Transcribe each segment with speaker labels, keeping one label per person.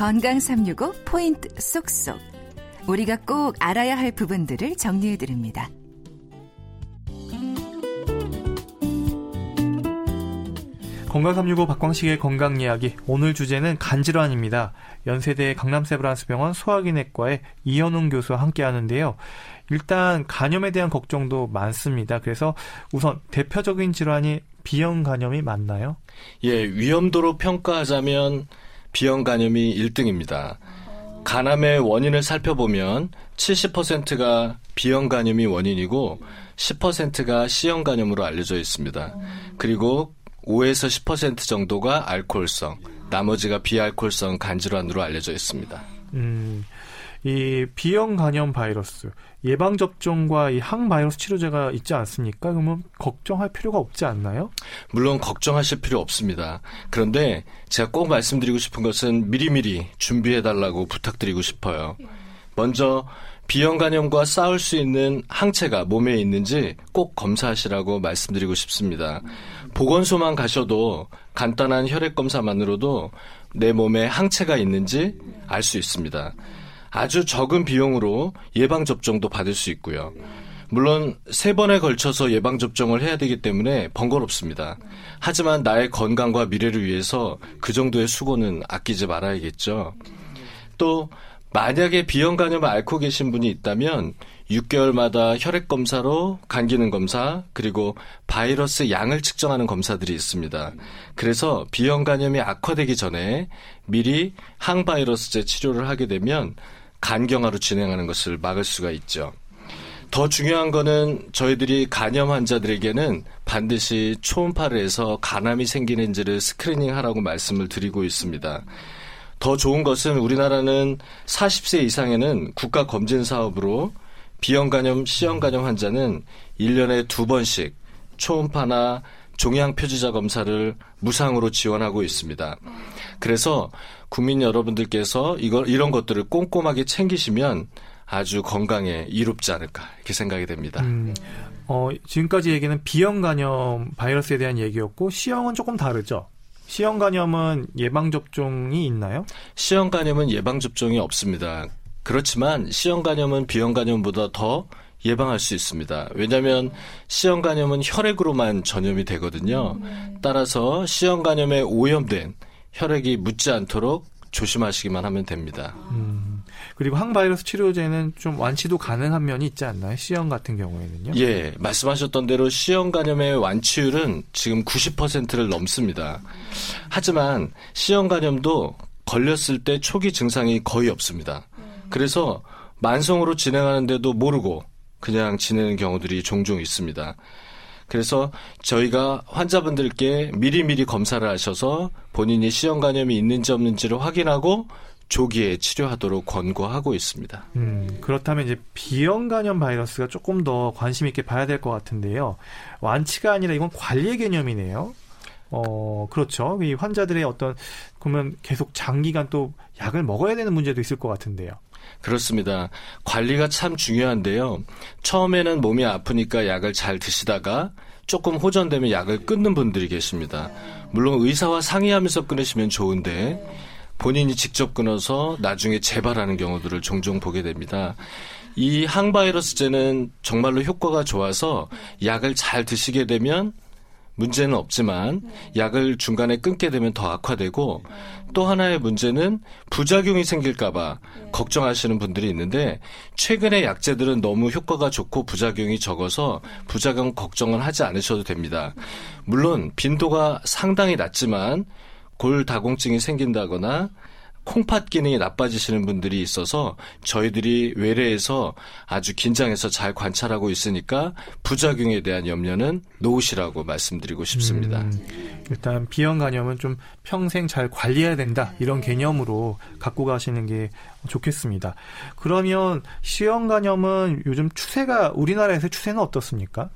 Speaker 1: 건강 365 포인트 쏙쏙. 우리가 꼭 알아야 할 부분들을 정리해 드립니다.
Speaker 2: 건강 365 박광식의 건강 이야기. 오늘 주제는 간질환입니다. 연세대 강남세브란스병원 소화기내과의 이현웅 교수와 함께 하는데요. 일단 간염에 대한 걱정도 많습니다. 그래서 우선 대표적인 질환이 비형 간염이 맞나요?
Speaker 3: 예, 위험도로 평가하자면 비형 간염이 1등입니다. 간암의 원인을 살펴보면 70%가 비형 간염이 원인이고 10%가 C형 간염으로 알려져 있습니다. 그리고 5에서 10% 정도가 알코올성, 나머지가 비알코올성 간 질환으로 알려져 있습니다.
Speaker 2: 음, 이 B형 간염 바이러스 예방 접종과 이 항바이러스 치료제가 있지 않습니까? 그러면 걱정할 필요가 없지 않나요?
Speaker 3: 물론 걱정하실 필요 없습니다. 그런데 제가 꼭 말씀드리고 싶은 것은 미리미리 준비해 달라고 부탁드리고 싶어요. 먼저 비형 간염과 싸울 수 있는 항체가 몸에 있는지 꼭 검사하시라고 말씀드리고 싶습니다. 보건소만 가셔도 간단한 혈액 검사만으로도 내 몸에 항체가 있는지 알 수 있습니다. 아주 적은 비용으로 예방 접종도 받을 수 있고요. 물론 세 번에 걸쳐서 예방 접종을 해야 되기 때문에 번거롭습니다. 하지만 나의 건강과 미래를 위해서 그 정도의 수고는 아끼지 말아야겠죠. 또 만약에 비형 간염을 앓고 계신 분이 있다면 6개월마다 혈액 검사로 간 기능 검사 그리고 바이러스 양을 측정하는 검사들이 있습니다. 그래서 비형 간염이 악화되기 전에 미리 항바이러스제 치료를 하게 되면 간경화로 진행하는 것을 막을 수가 있죠. 더 중요한 거는 저희들이 간염 환자들에게는 반드시 초음파를 해서 간암이 생기는지를 스크리닝 하라고 말씀을 드리고 있습니다. 더 좋은 것은 우리나라는 40세 이상에는 국가 검진 사업으로 비형 간염, C형 간염 환자는 1년에 두 번씩 초음파나 종양 표지자 검사를 무상으로 지원하고 있습니다. 그래서 국민 여러분들께서 이걸 이런 것들을 꼼꼼하게 챙기시면 아주 건강에 이롭지 않을까 이렇게 생각이 됩니다. 음,
Speaker 2: 어, 지금까지 얘기는 B형 간염 바이러스에 대한 얘기였고 C형은 조금 다르죠. C형 간염은 예방 접종이 있나요?
Speaker 3: C형 간염은 예방 접종이 없습니다. 그렇지만 C형 간염은 B형 간염보다 더 예방할 수 있습니다. 왜냐하면 C형 간염은 혈액으로만 전염이 되거든요. 따라서 C형 간염에 오염된 혈액이 묻지 않도록 조심하시기만 하면 됩니다. 음,
Speaker 2: 그리고 항바이러스 치료제는 좀 완치도 가능한 면이 있지 않나요? C형 같은 경우에는요?
Speaker 3: 예, 말씀하셨던 대로 C형 간염의 완치율은 지금 90%를 넘습니다. 하지만 C형 간염도 걸렸을 때 초기 증상이 거의 없습니다. 그래서 만성으로 진행하는데도 모르고 그냥 지내는 경우들이 종종 있습니다. 그래서 저희가 환자분들께 미리미리 검사를 하셔서 본인이 간염이 있는지 없는지를 확인하고 조기에 치료하도록 권고하고 있습니다.
Speaker 2: 음, 그렇다면 이제 B형 간염 바이러스가 조금 더 관심 있게 봐야 될 것 같은데요. 완치가 아니라 이건 관리의 개념이네요. 어, 그렇죠. 이 환자들의 어떤, 그러면 계속 장기간 또 약을 먹어야 되는 문제도 있을 것 같은데요.
Speaker 3: 그렇습니다. 관리가 참 중요한데요. 처음에는 몸이 아프니까 약을 잘 드시다가 조금 호전되면 약을 끊는 분들이 계십니다. 물론 의사와 상의하면서 끊으시면 좋은데 본인이 직접 끊어서 나중에 재발하는 경우들을 종종 보게 됩니다. 이 항바이러스제는 정말로 효과가 좋아서 약을 잘 드시게 되면 문제는 없지만 약을 중간에 끊게 되면 더 악화되고 또 하나의 문제는 부작용이 생길까봐 걱정하시는 분들이 있는데 최근의 약제들은 너무 효과가 좋고 부작용이 적어서 부작용 걱정은 하지 않으셔도 됩니다. 물론 빈도가 상당히 낮지만 골다공증이 생긴다거나 콩팥 기능이 나빠지시는 분들이 있어서 저희들이 외래에서 아주 긴장해서 잘 관찰하고 있으니까 부작용에 대한 염려는 놓으시라고 말씀드리고 싶습니다. 음,
Speaker 2: 일단 비형 간염은 좀 평생 잘 관리해야 된다 이런 개념으로 갖고 가시는 게 좋겠습니다. 그러면 C형 간염은 요즘 추세가 우리나라에서 추세는 어떻습니까?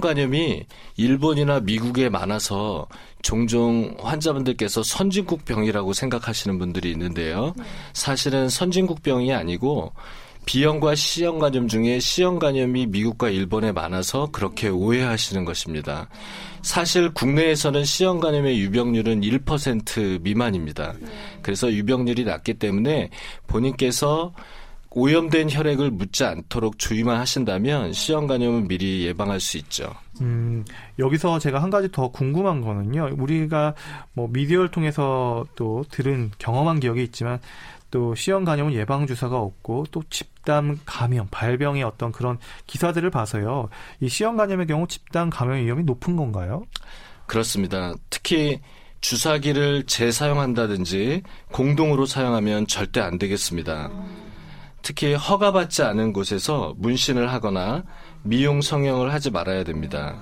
Speaker 3: 간염이 일본이나 미국에 많아서 종종 환자분들께서 선진국병이라고 생각하시는 분들이 있는데요. 사실은 선진국병이 아니고 B형과 C형 간염 중에 C형 간염이 미국과 일본에 많아서 그렇게 오해하시는 것입니다. 사실 국내에서는 C형 간염의 유병률은 1% 미만입니다. 그래서 유병률이 낮기 때문에 본인께서 오염된 혈액을 묻지 않도록 주의만 하신다면 C형 간염은 미리 예방할 수 있죠.
Speaker 2: 음, 여기서 제가 한 가지 더 궁금한 거는요. 우리가 뭐 미디어를 통해서 또 들은 경험한 기억이 있지만 또 C형 간염은 예방 주사가 없고 또 집단 감염, 발병의 어떤 그런 기사들을 봐서요. 이 C형 간염의 경우 집단 감염 위험이 높은 건가요?
Speaker 3: 그렇습니다. 특히 주사기를 재사용한다든지 공동으로 사용하면 절대 안 되겠습니다. 특히 허가받지 않은 곳에서 문신을 하거나 미용 성형을 하지 말아야 됩니다.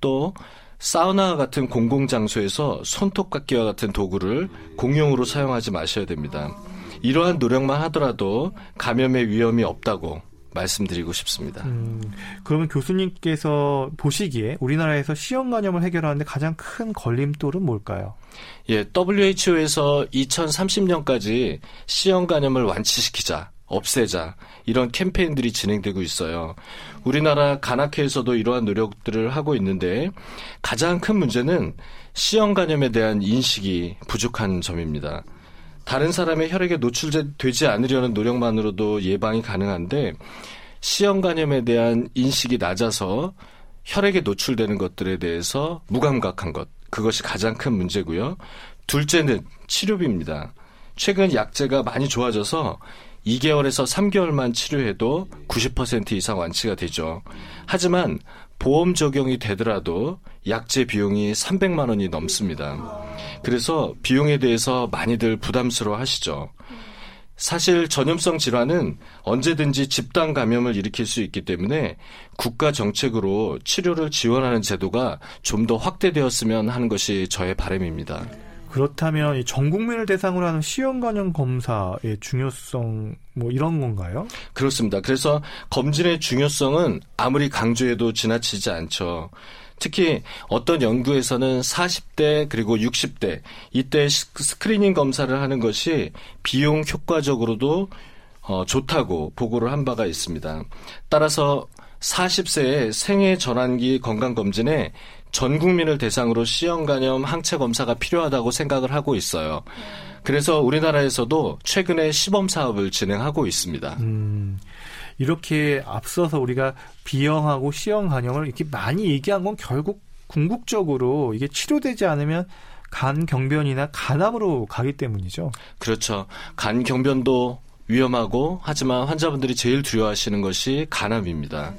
Speaker 3: 또 사우나 같은 공공장소에서 손톱깎이와 같은 도구를 공용으로 사용하지 마셔야 됩니다. 이러한 노력만 하더라도 감염의 위험이 없다고 말씀드리고 싶습니다.
Speaker 2: 음, 그러면 교수님께서 보시기에 우리나라에서 C형 간염을 해결하는데 가장 큰 걸림돌은 뭘까요?
Speaker 3: 예, WHO에서 2030년까지 C형 간염을 완치시키자, 없애자 이런 캠페인들이 진행되고 있어요. 우리나라 간학회에서도 이러한 노력들을 하고 있는데 가장 큰 문제는 간염에 대한 인식이 부족한 점입니다. 다른 사람의 혈액에 노출되지 않으려는 노력만으로도 예방이 가능한데 C형 간염에 대한 인식이 낮아서 혈액에 노출되는 것들에 대해서 무감각한 것 그것이 가장 큰 문제고요. 둘째는 치료비입니다. 최근 약제가 많이 좋아져서 2개월에서 3개월만 치료해도 90% 이상 완치가 되죠. 하지만 보험 적용이 되더라도 약제 비용이 300만 원이 넘습니다. 그래서 비용에 대해서 많이들 부담스러워 하시죠. 사실 전염성 질환은 언제든지 집단 감염을 일으킬 수 있기 때문에 국가 정책으로 치료를 지원하는 제도가 좀 더 확대되었으면 하는 것이 저의 바람입니다.
Speaker 2: 그렇다면 전 국민을 대상으로 하는 간염 검사의 중요성 뭐 이런 건가요?
Speaker 3: 그렇습니다. 그래서 검진의 중요성은 아무리 강조해도 지나치지 않죠. 특히 어떤 연구에서는 40대 그리고 60대 이때 스크리닝 검사를 하는 것이 비용 효과적으로도 어, 좋다고 보고를 한 바가 있습니다. 따라서 40세의 생애 전환기 건강검진에 전 국민을 대상으로 C형 간염 항체 검사가 필요하다고 생각을 하고 있어요. 그래서 우리나라에서도 최근에 시범 사업을 진행하고 있습니다. 음.
Speaker 2: 이렇게 앞서서 우리가 B형하고 C형 간염을 이렇게 많이 얘기한 건 결국 궁극적으로 이게 치료되지 않으면 간 경변이나 간암으로 가기 때문이죠.
Speaker 3: 그렇죠. 간 경변도 위험하고 하지만 환자분들이 제일 두려워하시는 것이 간암입니다.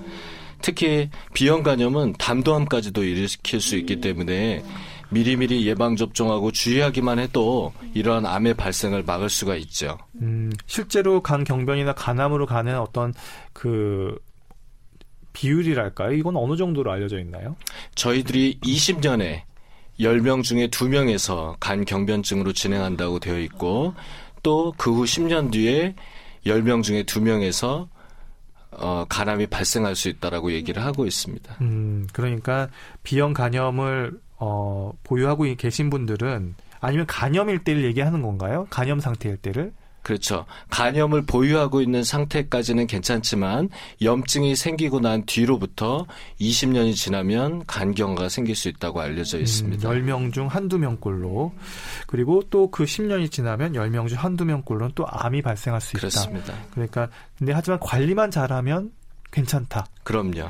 Speaker 3: 특히 B형 간염은 담도암까지도 일으킬 수 있기 때문에 미리미리 예방 접종하고 주의하기만 해도 이러한 암의 발생을 막을 수가 있죠.
Speaker 2: 음, 실제로 간 경변이나 간암으로 가는 어떤 그 비율이랄까요? 이건 어느 정도로 알려져 있나요?
Speaker 3: 저희들이 20년에 10명 중에 2명에서 간 경변증으로 진행한다고 되어 있고 또 그 후 10년 뒤에 10명 중에 2명에서 어, 간암이 발생할 수 있다라고 얘기를 하고 있습니다.
Speaker 2: 음, 그러니까 비형 간염을 어, 보유하고 계신 분들은 아니면 간염일 때를 얘기하는 건가요? 간염 상태일 때를?
Speaker 3: 그렇죠. 간염을 보유하고 있는 상태까지는 괜찮지만 염증이 생기고 난 뒤로부터 20년이 지나면 간경화가 생길 수 있다고 알려져 있습니다.
Speaker 2: 음, 10명 중 한두 명꼴로 그리고 또 그 10년이 지나면 10명 중 한두 명꼴로는 또 암이 발생할 수 있다.
Speaker 3: 그렇습니다.
Speaker 2: 그러니까 근데 하지만 관리만 잘하면 괜찮다.
Speaker 3: 그럼요.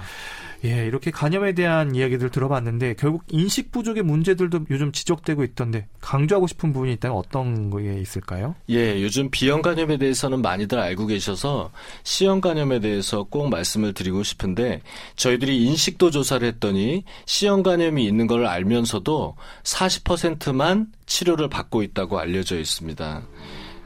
Speaker 2: 예, 이렇게 간염에 대한 이야기들 들어봤는데 결국 인식 부족의 문제들도 요즘 지적되고 있던데 강조하고 싶은 부분이 있다면 어떤 게 있을까요?
Speaker 3: 예, 요즘 비형 간염에 대해서는 많이들 알고 계셔서 C형 간염에 대해서 꼭 말씀을 드리고 싶은데 저희들이 인식도 조사를 했더니 C형 간염이 있는 걸 알면서도 40%만 치료를 받고 있다고 알려져 있습니다.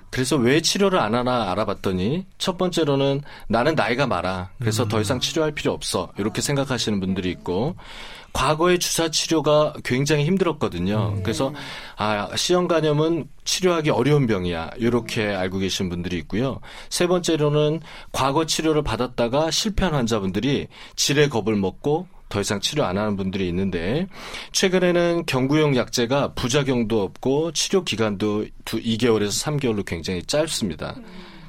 Speaker 3: 그래서 왜 치료를 안 하나 알아봤더니 첫 번째로는 나는 나이가 많아. 그래서 음. 더 이상 치료할 필요 없어. 이렇게 생각하시는 분들이 있고 과거에 주사 치료가 굉장히 힘들었거든요. 음. 그래서 아, C형 간염은 치료하기 어려운 병이야. 이렇게 알고 계신 분들이 있고요. 세 번째로는 과거 치료를 받았다가 실패한 환자분들이 질의 겁을 먹고 더 이상 치료 안 하는 분들이 있는데 최근에는 경구용 약제가 부작용도 없고 치료 기간도 2개월에서 3개월로 굉장히 짧습니다.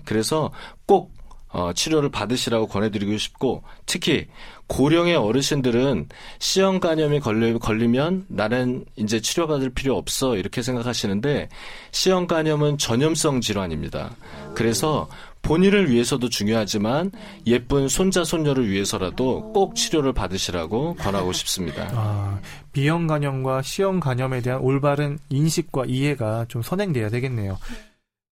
Speaker 3: 그래서 꼭 어, 치료를 받으시라고 권해드리고 싶고 특히 고령의 어르신들은 C형 간염이 걸리, 걸리면 나는 이제 치료받을 필요 없어 이렇게 생각하시는데 C형 간염은 전염성 질환입니다. 그래서 본인을 위해서도 중요하지만 예쁜 손자 손녀를 위해서라도 꼭 치료를 받으시라고 권하고 싶습니다.
Speaker 2: 아, B형 간염과 C형 간염에 대한 올바른 인식과 이해가 좀 선행돼야 되겠네요.